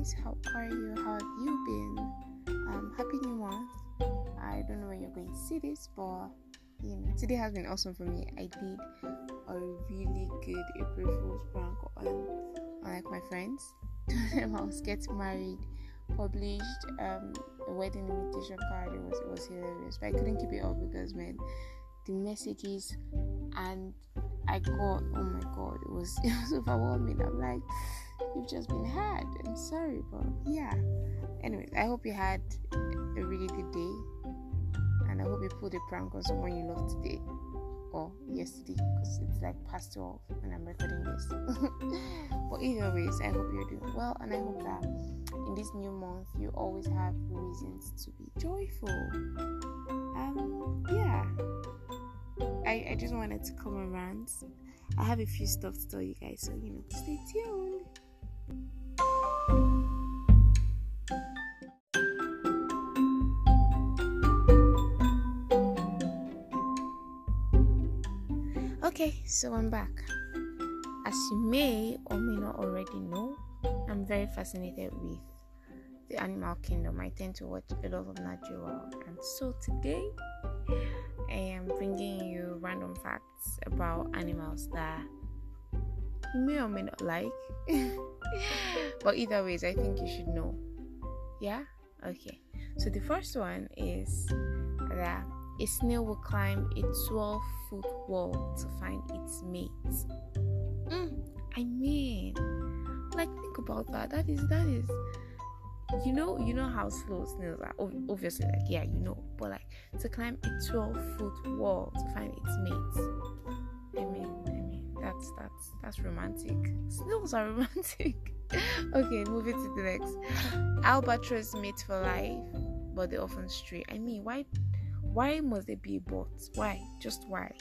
guys. How are you? How have you been? Um, happy new month. I don't know when you're going to see this, but you know, today has been awesome for me. I did a really good April Fool's prank on, like my friends. I was getting married, published um, a wedding invitation card. It was it was hilarious, but I couldn't keep it up because man, the messages and I got oh my god, it was it was overwhelming. I'm like, you've just been had. I'm sorry, but yeah. Anyways, I hope you had a really good day, and I hope you pulled a prank on someone you love today or yesterday because it's like past 12 when I'm recording this. but either ways, I hope you're doing well, and I hope that in this new month you always have reasons to be joyful. Um, yeah. I, I just wanted to come around. I have a few stuff to tell you guys, so you know, stay tuned. Okay, so I'm back. As you may or may not already know, I'm very fascinated with the animal kingdom. I tend to watch a lot of natural, and so today I am bringing you random facts about animals that you may or may not like. but either ways, I think you should know. Yeah? Okay. So the first one is that a snail will climb a 12 foot wall to find its mate. Mm, I mean, like think about that. That is that is you know you know how slow snails are. Obviously like yeah you know. But like to climb a 12 foot wall to find its mate. I mean i mean that's that's that's romantic. Snails are romantic. Okay moving to the next. Albatross mate for life but they often stray. I mean why why must they be but why? Just why?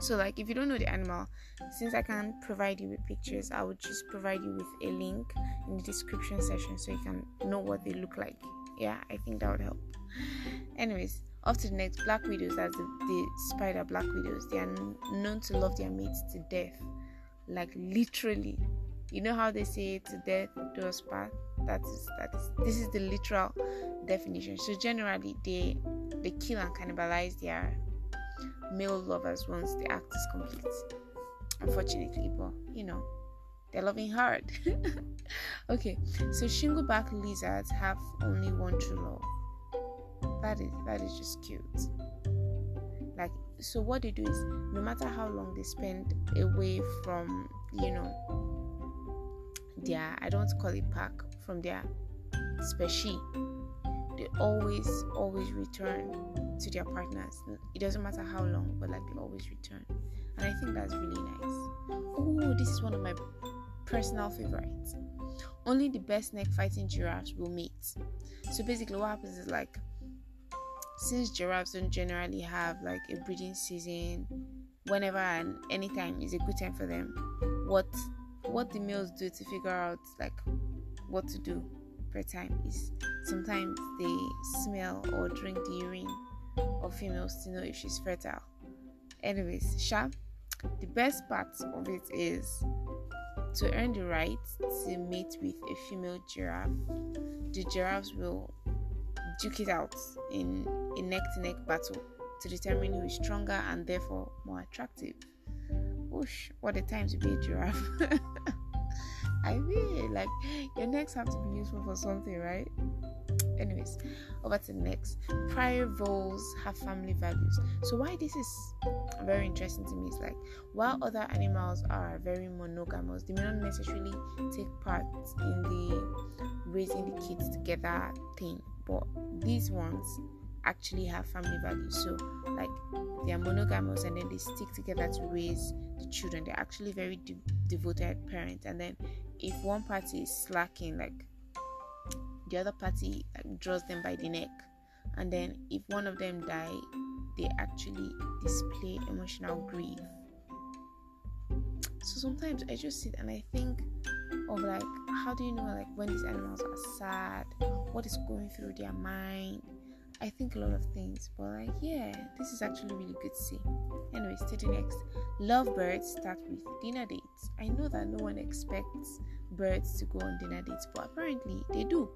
So like if you don't know the animal since i can't provide you with pictures i would just provide you with a link in the description section so you can know what they look like. Yeah i think that would help. Anyways off to the next. Black widows as the, the spider black widows. They are known to love their mates to death. Like literally you know how they say to death do us part that is that is this is the literal definition so generally they they kill and cannibalize their male lovers once the act is complete. Unfortunately, but you know, they're loving hard. okay, so shingleback lizards have only one true love. That is that is just cute. Like so what they do is no matter how long they spend away from, you know, their I don't call it pack, from their species, they always, always return to their partners. It doesn't matter how long, but like they always return. And I think that's really nice. Oh, this is one of my personal favorites. Only the best neck fighting giraffes will mate. So basically, what happens is like, since giraffes don't generally have like a breeding season, whenever and anytime is a good time for them. What what the males do to figure out like what to do per time is sometimes they smell or drink the urine of females to know if she's fertile. Anyways, Sha, the best part of it is to earn the right to mate with a female giraffe. The giraffes will duke it out in a neck to neck battle to determine who is stronger and therefore more attractive. Whoosh, what a time to be a giraffe! Like, your necks have to be useful for something, right? anyways over to the next. Prairie voles have family values. So why this is very interesting to me is like while other animals are very monogamous they may not necessarily take part in the raising the kids together thing but these ones actually have family values. So like they are monogamous and then they stick together to raise the children. They're actually very de- devoted parents. And then if one party is slacking like the other party like, draws them by the neck and then if one of them die they actually display emotional grief. So sometimes i just sit and i think of like how do you know like when these animals are sad what is going through their mind i think a lot of things but like yeah this is actually really good to see anyways to the next lovebirds start with dinner dates. I know that no one expects birds to go on dinner dates, but apparently they do.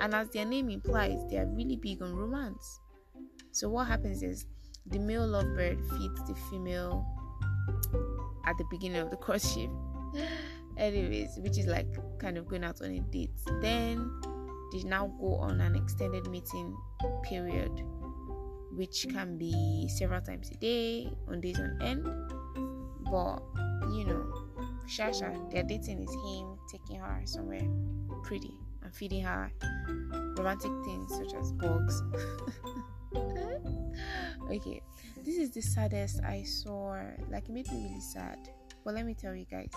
And as their name implies, they are really big on romance. So what happens is the male lovebird feeds the female at the beginning of the courtship. Anyways, which is like kind of going out on a date. Then they now go on an extended meeting period, which can be several times a day, on days on end. But you know, Shasha, their dating is him taking her somewhere pretty and feeding her romantic things such as bugs. okay, this is the saddest I saw. Like, it made me really sad. But let me tell you guys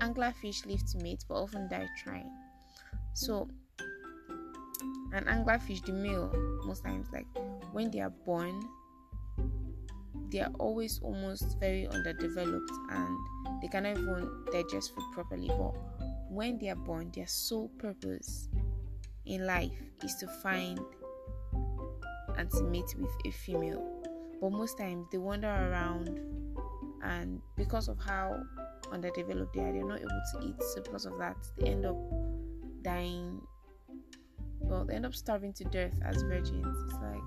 anglerfish live to mate but often die trying. So, an anglerfish, the male, most times, like when they are born, they are always almost very underdeveloped and they cannot even digest food properly. But when they are born, their sole purpose in life is to find and to mate with a female. But most times they wander around, and because of how underdeveloped they are, they're not able to eat. So because of that, they end up dying. Well, they end up starving to death as virgins. It's like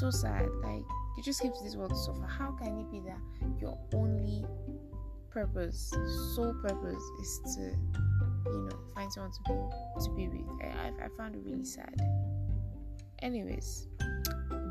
so sad. Like you just came to this world to suffer. How can it be that your only purpose, sole purpose, is to, you know, find someone to be to be with? I, I, I found it really sad. Anyways,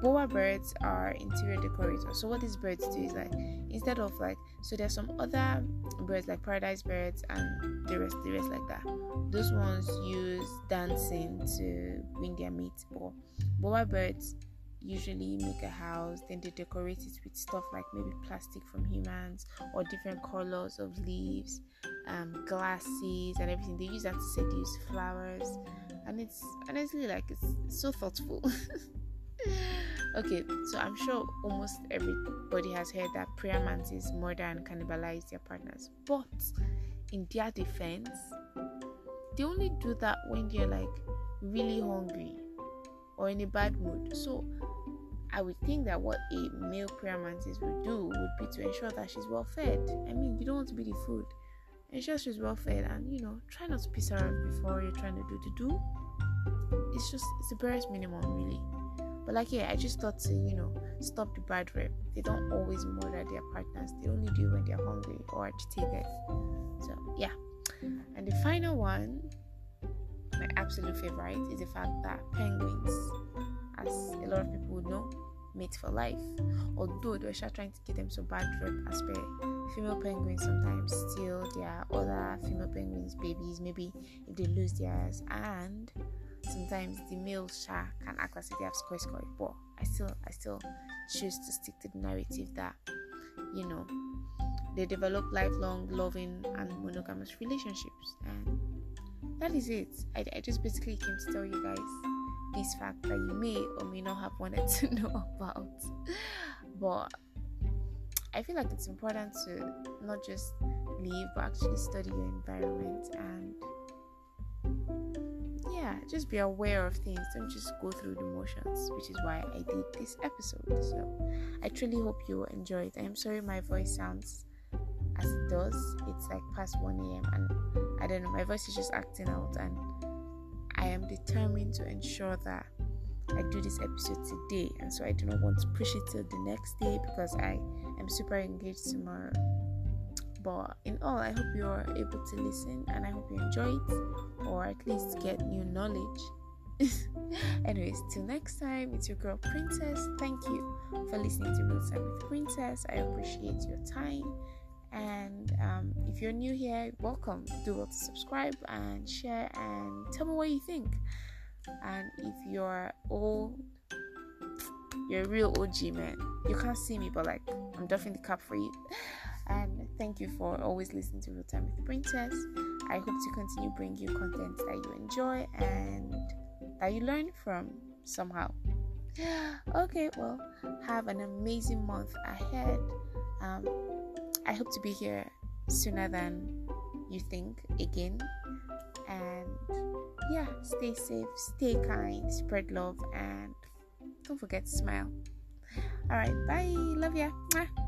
bower birds are interior decorators. So what these birds do is like instead of like so there's some other birds like paradise birds and the rest the rest like that. Those ones use dancing to win their mates. But bower birds usually make a house, then they decorate it with stuff like maybe plastic from humans or different colors of leaves, um, glasses, and everything. They use that to seduce flowers, and it's honestly like it's, it's so thoughtful. okay, so I'm sure almost everybody has heard that prayer mantis murder and cannibalize their partners, but in their defense, they only do that when they're like really hungry or in a bad mood. So I would think that what a male prayer mantis would do would be to ensure that she's well fed. I mean, you don't want to be the food. Ensure she's well fed and you know, try not to piss her off before you're trying to do the do. It's just it's the barest minimum really. But like yeah, I just thought to, you know, stop the bad rep. They don't always murder their partners. They only do when they're hungry or agitated. So yeah. And the final one my absolute favorite is the fact that penguins, as a lot of people would know, mate for life. Although they were trying to get them so bad rep as per female penguins sometimes steal their other female penguins' babies, maybe if they lose theirs, and sometimes the male shark can act as if they have scoy scoy. But I still I still choose to stick to the narrative that you know they develop lifelong loving and monogamous relationships and that is it. I, I just basically came to tell you guys this fact that you may or may not have wanted to know about. But I feel like it's important to not just live but actually study your environment and yeah, just be aware of things. Don't just go through the motions, which is why I did this episode. So I truly hope you enjoy it. I am sorry my voice sounds as it does. It's like past 1 a.m. and I don't know, my voice is just acting out, and I am determined to ensure that I do this episode today, and so I do not want to push it till the next day because I am super engaged tomorrow. But in all, I hope you are able to listen and I hope you enjoy it or at least get new knowledge. Anyways, till next time, it's your girl Princess. Thank you for listening to Real Time with Princess. I appreciate your time and um, if you're new here, welcome. Do well to subscribe and share and tell me what you think. And if you're old, you're a real OG man. You can't see me, but like I'm doffing the cap for you. And thank you for always listening to Real Time with Princess. I hope to continue bringing you content that you enjoy and that you learn from somehow. Okay, well, have an amazing month ahead. Um, I hope to be here sooner than you think again. And yeah, stay safe, stay kind, spread love, and don't forget to smile. All right, bye. Love ya. Mwah.